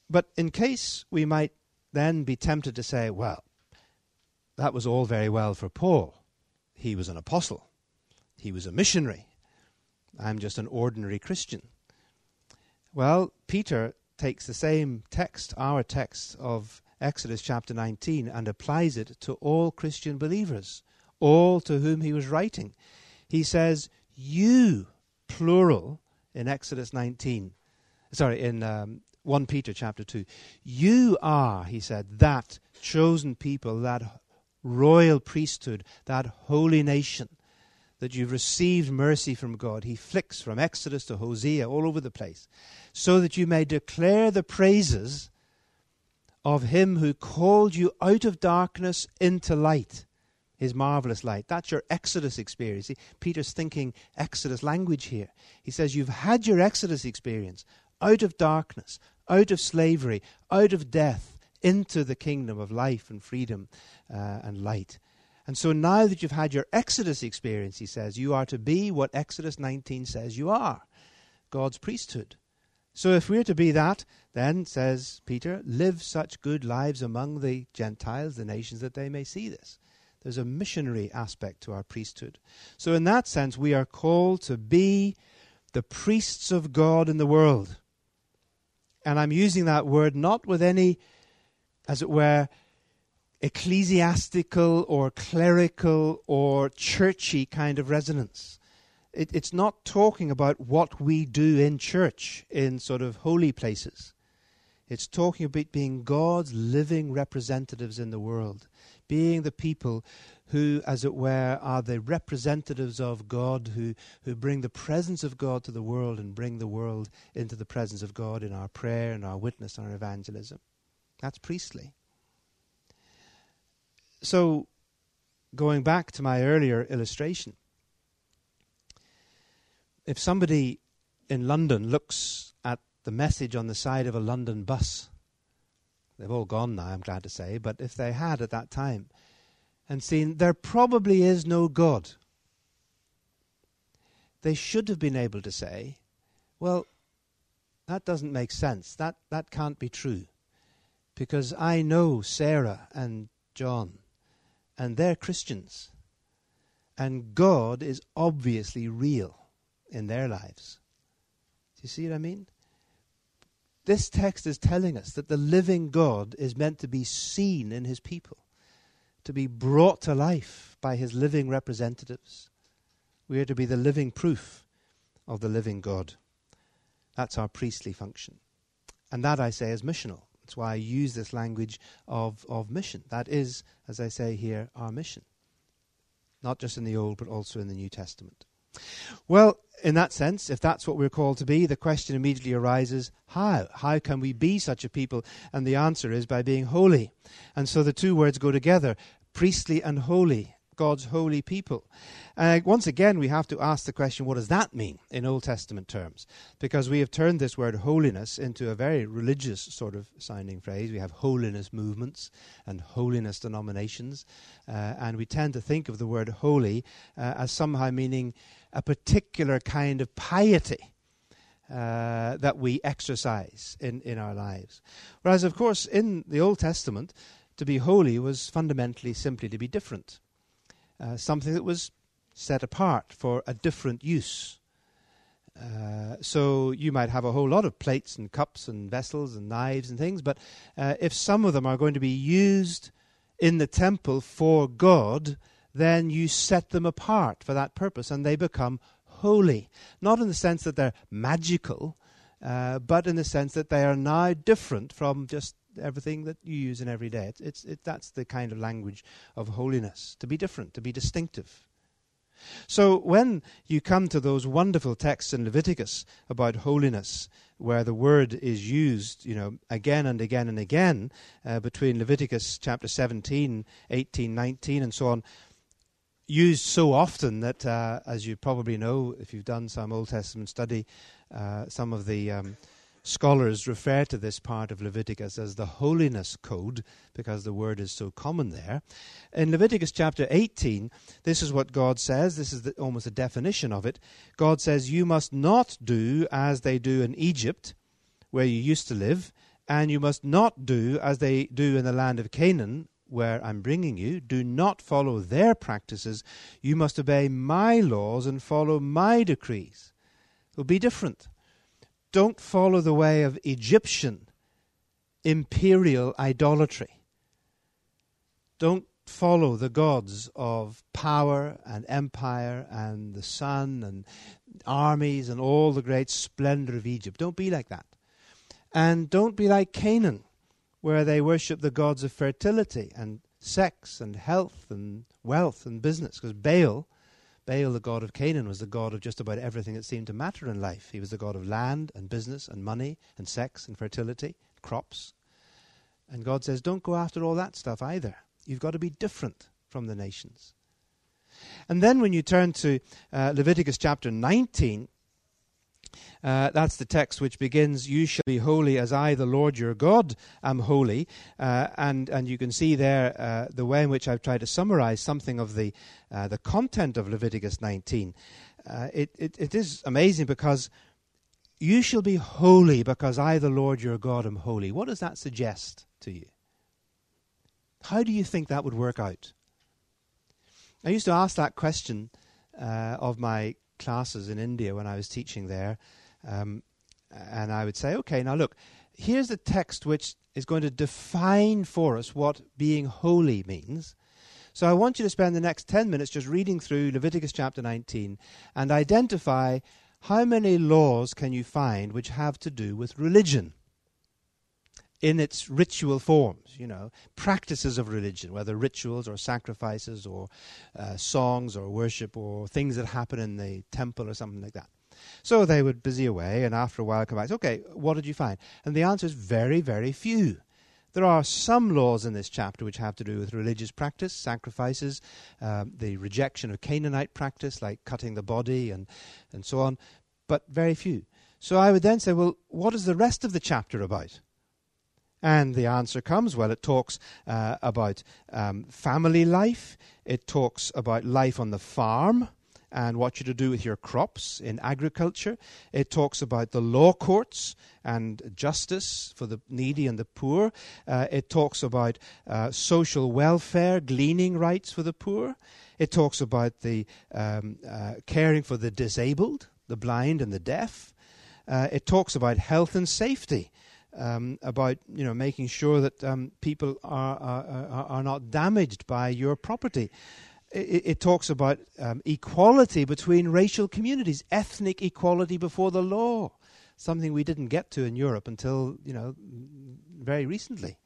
But in case we might then be tempted to say, well, that was all very well for Paul. He was an apostle, he was a missionary. I'm just an ordinary Christian. Well, Peter takes the same text, our text of Exodus chapter 19 and applies it to all Christian believers, all to whom he was writing. He says, You, plural, in Exodus 19, sorry, in um, 1 Peter chapter 2. You are, he said, that chosen people, that royal priesthood, that holy nation, that you've received mercy from God. He flicks from Exodus to Hosea all over the place, so that you may declare the praises of him who called you out of darkness into light, his marvelous light. That's your Exodus experience. See, Peter's thinking Exodus language here. He says, You've had your Exodus experience out of darkness, out of slavery, out of death, into the kingdom of life and freedom uh, and light. And so now that you've had your Exodus experience, he says, you are to be what Exodus 19 says you are God's priesthood. So if we're to be that, then, says Peter, live such good lives among the Gentiles, the nations, that they may see this. There's a missionary aspect to our priesthood. So, in that sense, we are called to be the priests of God in the world. And I'm using that word not with any, as it were, ecclesiastical or clerical or churchy kind of resonance. It, it's not talking about what we do in church in sort of holy places. It's talking about being God's living representatives in the world, being the people who, as it were, are the representatives of God, who, who bring the presence of God to the world and bring the world into the presence of God in our prayer and our witness and our evangelism. That's priestly. So, going back to my earlier illustration, if somebody in London looks at the message on the side of a London bus, they've all gone now, I'm glad to say, but if they had at that time, and seen there probably is no God, they should have been able to say, well, that doesn't make sense. That, that can't be true. Because I know Sarah and John and they're Christians. And God is obviously real in their lives. Do you see what I mean? This text is telling us that the living God is meant to be seen in his people, to be brought to life by his living representatives. We are to be the living proof of the living God. That's our priestly function. And that, I say, is missional. That's why I use this language of, of mission. That is, as I say here, our mission. Not just in the Old, but also in the New Testament. Well, in that sense, if that's what we're called to be, the question immediately arises how? How can we be such a people? And the answer is by being holy. And so the two words go together priestly and holy. God's holy people. Uh, once again, we have to ask the question what does that mean in Old Testament terms? Because we have turned this word holiness into a very religious sort of sounding phrase. We have holiness movements and holiness denominations, uh, and we tend to think of the word holy uh, as somehow meaning a particular kind of piety. Uh, that we exercise in, in our lives. Whereas, of course, in the Old Testament, to be holy was fundamentally simply to be different. Uh, something that was set apart for a different use. Uh, so you might have a whole lot of plates and cups and vessels and knives and things, but uh, if some of them are going to be used in the temple for God, then you set them apart for that purpose and they become holy. Not in the sense that they're magical, uh, but in the sense that they are now different from just everything that you use in every day. It's, it's, it, that's the kind of language of holiness to be different, to be distinctive. So when you come to those wonderful texts in Leviticus about holiness, where the word is used, you know, again and again and again, uh, between Leviticus chapter 17, 18, 19, and so on, used so often that, uh, as you probably know, if you've done some Old Testament study, uh, some of the um, Scholars refer to this part of Leviticus as the holiness code because the word is so common there. In Leviticus chapter 18, this is what God says. This is the, almost a definition of it. God says, You must not do as they do in Egypt, where you used to live, and you must not do as they do in the land of Canaan, where I'm bringing you. Do not follow their practices. You must obey my laws and follow my decrees. It will be different don't follow the way of Egyptian imperial idolatry. Don't follow the gods of power and empire and the sun and armies and all the great splendor of Egypt. Don't be like that. And don't be like Canaan, where they worship the gods of fertility and sex and health and wealth and business. Because Baal, Baal, the god of Canaan, was the god of just about everything that seemed to matter in life. He was the god of land and business and money and sex and fertility, crops. And God says, don't go after all that stuff either. You've got to be different from the nations. And then when you turn to uh, Leviticus chapter 19, uh, that's the text which begins, You shall be holy as I, the Lord your God, am holy. Uh, and, and you can see there uh, the way in which I've tried to summarize something of the, uh, the content of Leviticus 19. Uh, it, it, it is amazing because you shall be holy because I, the Lord your God, am holy. What does that suggest to you? How do you think that would work out? I used to ask that question uh, of my classes in India when I was teaching there. Um, and I would say, okay, now look, here's the text which is going to define for us what being holy means. So I want you to spend the next 10 minutes just reading through Leviticus chapter 19 and identify how many laws can you find which have to do with religion in its ritual forms, you know, practices of religion, whether rituals or sacrifices or uh, songs or worship or things that happen in the temple or something like that. So they would busy away, and after a while come back. Okay, what did you find? And the answer is very, very few. There are some laws in this chapter which have to do with religious practice, sacrifices, um, the rejection of Canaanite practice, like cutting the body and, and so on, but very few. So I would then say, well, what is the rest of the chapter about? And the answer comes well, it talks uh, about um, family life, it talks about life on the farm and what you're to do with your crops in agriculture. It talks about the law courts and justice for the needy and the poor. Uh, it talks about uh, social welfare, gleaning rights for the poor. It talks about the um, uh, caring for the disabled, the blind and the deaf. Uh, it talks about health and safety um, about you know making sure that um, people are, are, are not damaged by your property. It, it talks about um, equality between racial communities, ethnic equality before the law, something we didn't get to in Europe until you know very recently,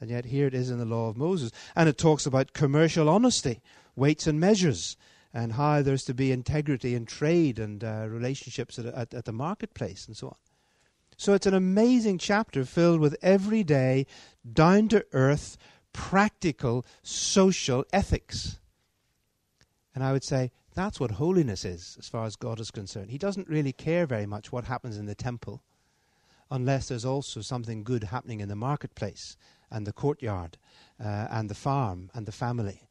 and yet here it is in the law of Moses. And it talks about commercial honesty, weights and measures and how there's to be integrity in trade and uh, relationships at, at, at, the marketplace and so on. So it's an amazing chapter filled with everyday, down to earth, practical, social ethics. And I would say that's what holiness is, as far as God is concerned. He doesn't really care very much what happens in the temple, unless there's also something good happening in the marketplace and the courtyard uh, and the farm and the family.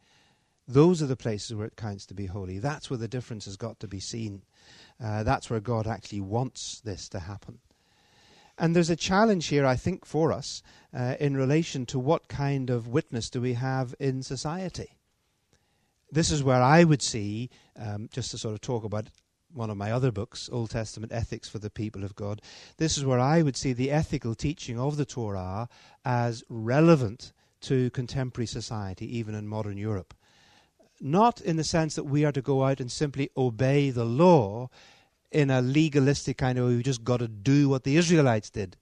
Those are the places where it counts to be holy. That's where the difference has got to be seen. Uh, that's where God actually wants this to happen. And there's a challenge here, I think, for us uh, in relation to what kind of witness do we have in society. This is where I would see, um, just to sort of talk about one of my other books, Old Testament Ethics for the People of God, this is where I would see the ethical teaching of the Torah as relevant to contemporary society, even in modern Europe. Not in the sense that we are to go out and simply obey the law in a legalistic kind of way, we just got to do what the Israelites did.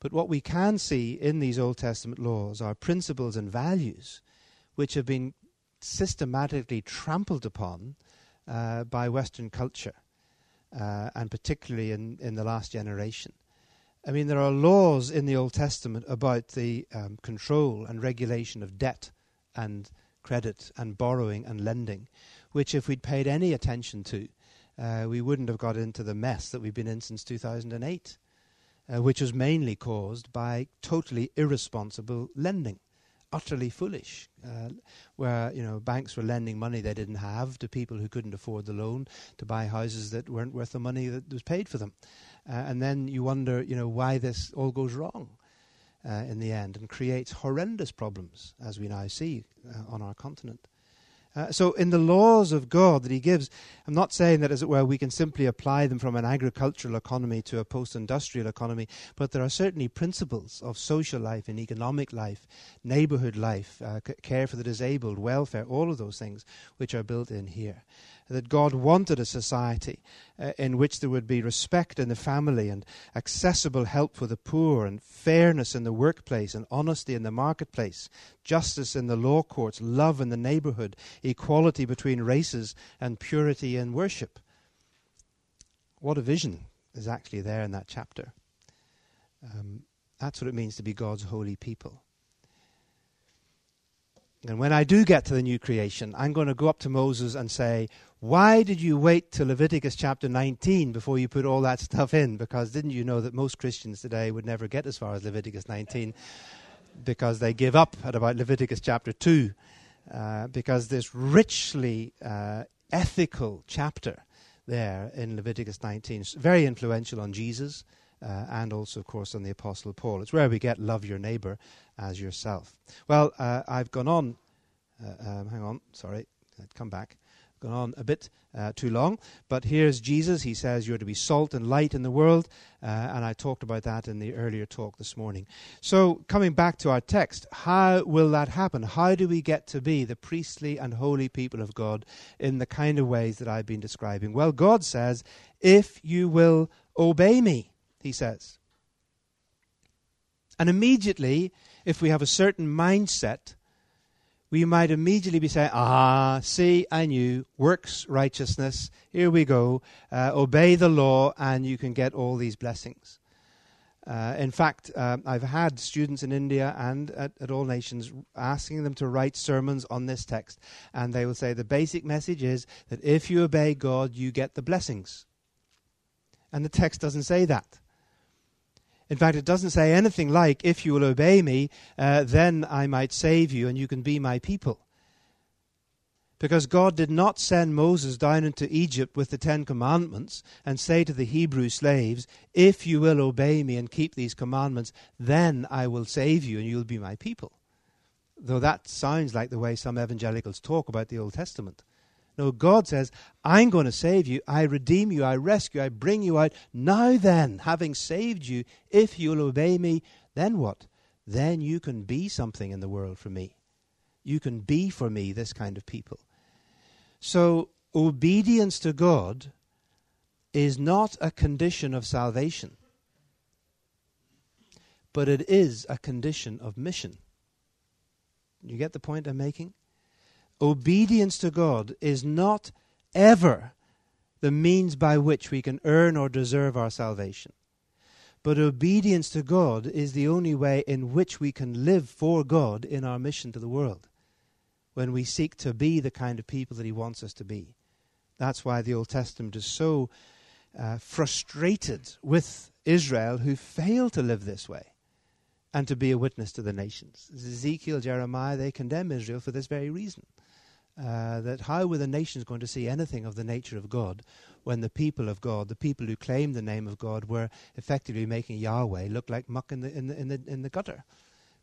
But what we can see in these Old Testament laws are principles and values which have been systematically trampled upon uh, by Western culture, uh, and particularly in, in the last generation. I mean, there are laws in the Old Testament about the um, control and regulation of debt and credit and borrowing and lending, which, if we'd paid any attention to, uh, we wouldn't have got into the mess that we've been in since 2008, uh, which was mainly caused by totally irresponsible lending, utterly foolish, uh, where you know banks were lending money they didn't have to people who couldn't afford the loan to buy houses that weren't worth the money that was paid for them, uh, and then you wonder, you know, why this all goes wrong. Uh, in the end, and creates horrendous problems, as we now see uh, on our continent. Uh, so, in the laws of God that He gives, I'm not saying that, as it were, we can simply apply them from an agricultural economy to a post industrial economy, but there are certainly principles of social life and economic life, neighborhood life, uh, c- care for the disabled, welfare, all of those things which are built in here that God wanted a society uh, in which there would be respect in the family and accessible help for the poor and fairness in the workplace and honesty in the marketplace, justice in the law courts, love in the neighborhood, equality between races, and purity in worship. What a vision is actually there in that chapter. Um, that's what it means to be God's holy people. And when I do get to the new creation, I'm going to go up to Moses and say, Why did you wait till Leviticus chapter 19 before you put all that stuff in? Because didn't you know that most Christians today would never get as far as Leviticus 19 because they give up at about Leviticus chapter 2? Uh, because this richly uh, ethical chapter there in Leviticus 19 is very influential on Jesus. Uh, and also, of course, on the Apostle Paul. It's where we get love your neighbor as yourself. Well, uh, I've gone on. Uh, um, hang on, sorry, I'd come back. Gone on a bit uh, too long, but here's Jesus. He says you're to be salt and light in the world, uh, and I talked about that in the earlier talk this morning. So, coming back to our text, how will that happen? How do we get to be the priestly and holy people of God in the kind of ways that I've been describing? Well, God says, if you will obey me, he says. And immediately, if we have a certain mindset, we might immediately be saying, Ah, see, I knew, works righteousness, here we go, uh, obey the law, and you can get all these blessings. Uh, in fact, uh, I've had students in India and at, at, All Nations asking them to write sermons on this text, and they will say the basic message is that if you obey God, you get the blessings. And the text doesn't say that. In fact, it doesn't say anything like, if you will obey me, uh, then I might save you and you can be my people. Because God did not send Moses down into Egypt with the Ten Commandments and say to the Hebrew slaves, If you will obey me and keep these commandments, then I will save you and you'll be my people. Though that sounds like the way some evangelicals talk about the Old Testament. No, God says, I'm going to save you. I redeem you. I rescue. I bring you out. Now then, having saved you, if you'll obey me, then what? Then you can be something in the world for me. You can be for me this kind of people. So, obedience to God is not a condition of salvation, but it is a condition of mission. You get the point I'm making? Obedience to God is not ever the means by which we can earn or deserve our salvation. But obedience to God is the only way in which we can live for God in our mission to the world, when we seek to be the kind of people that He wants us to be. That's why the Old Testament is so uh, frustrated with Israel who fail to live this way and to be a witness to the nations. Ezekiel, Jeremiah, they condemn Israel for this very reason. Uh, that how were the nations going to see anything of the nature of God when the people of God, the people who claimed the name of God, were effectively making Yahweh look like muck in the, in the, in the, in the gutter,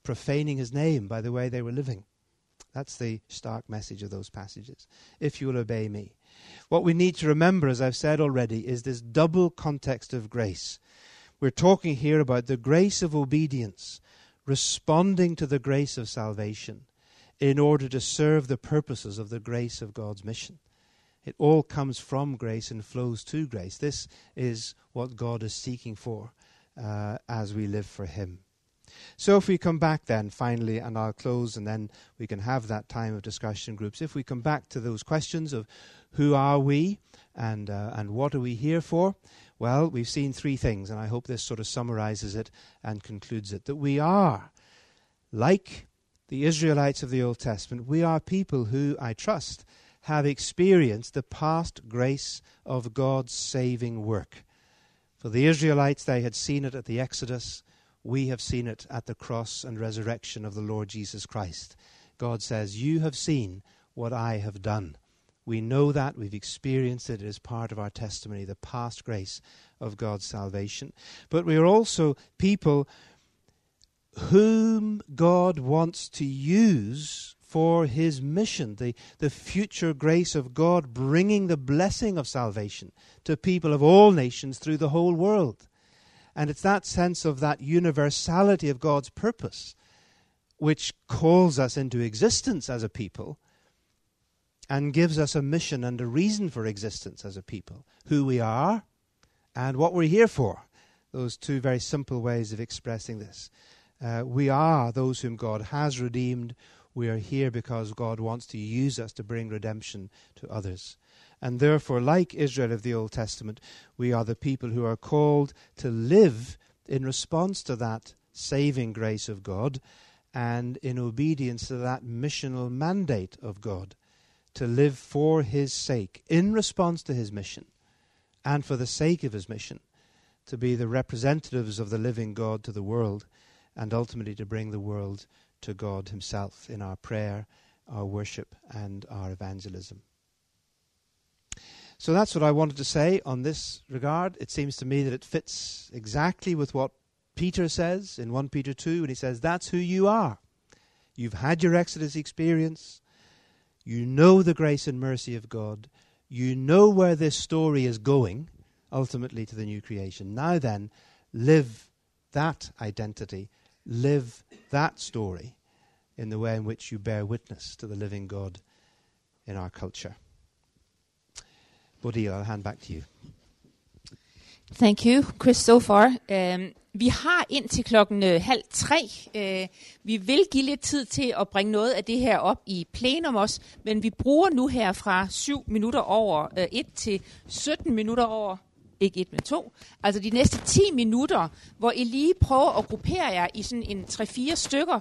profaning his name by the way they were living? That's the stark message of those passages. If you will obey me. What we need to remember, as I've said already, is this double context of grace. We're talking here about the grace of obedience, responding to the grace of salvation in order to serve the purposes of the grace of God's mission. It all comes from grace and flows to grace. This is what God is seeking for uh, as we live for Him. So, if we come back then, finally, and I'll close and then we can have that time of discussion groups. If we come back to those questions of who are we and, uh, and what are we here for, well, we've seen three things, and I hope this sort of summarizes it and concludes it. That we are, like the Israelites of the Old Testament, we are people who, I trust, have experienced the past grace of God's saving work. For the Israelites, they had seen it at the Exodus. We have seen it at the cross and resurrection of the Lord Jesus Christ. God says, You have seen what I have done. We know that. We've experienced it. It is part of our testimony, the past grace of God's salvation. But we are also people whom God wants to use for his mission, the, the future grace of God bringing the blessing of salvation to people of all nations through the whole world. And it's that sense of that universality of God's purpose which calls us into existence as a people and gives us a mission and a reason for existence as a people who we are and what we're here for. Those two very simple ways of expressing this. Uh, we are those whom God has redeemed. We are here because God wants to use us to bring redemption to others. And therefore, like Israel of the Old Testament, we are the people who are called to live in response to that saving grace of God and in obedience to that missional mandate of God to live for His sake, in response to His mission, and for the sake of His mission, to be the representatives of the living God to the world, and ultimately to bring the world to God Himself in our prayer, our worship, and our evangelism. So that's what I wanted to say on this regard. It seems to me that it fits exactly with what Peter says in 1 Peter 2 when he says, That's who you are. You've had your Exodus experience. You know the grace and mercy of God. You know where this story is going, ultimately to the new creation. Now then, live that identity, live that story in the way in which you bear witness to the living God in our culture. Bodil, I'll hand back to you. Thank you, Chris, so far. Um, øhm, vi har ind til klokken øh, halv tre. Uh, vi vil give lidt tid til at bringe noget af det her op i plenum også, men vi bruger nu her fra 7 minutter over øh, uh, 1 til 17 minutter over ikke et, men to. Altså de næste 10 minutter, hvor I lige prøver at gruppere jer i sådan en 3-4 stykker,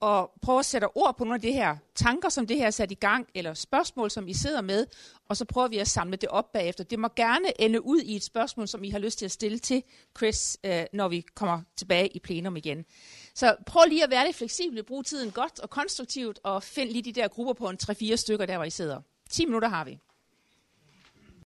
og prøve at sætte ord på nogle af de her tanker, som det her er sat i gang, eller spørgsmål, som I sidder med, og så prøver vi at samle det op bagefter. Det må gerne ende ud i et spørgsmål, som I har lyst til at stille til Chris, øh, når vi kommer tilbage i plenum igen. Så prøv lige at være lidt fleksible, brug tiden godt og konstruktivt, og find lige de der grupper på en 3-4 stykker, der hvor I sidder. 10 minutter har vi.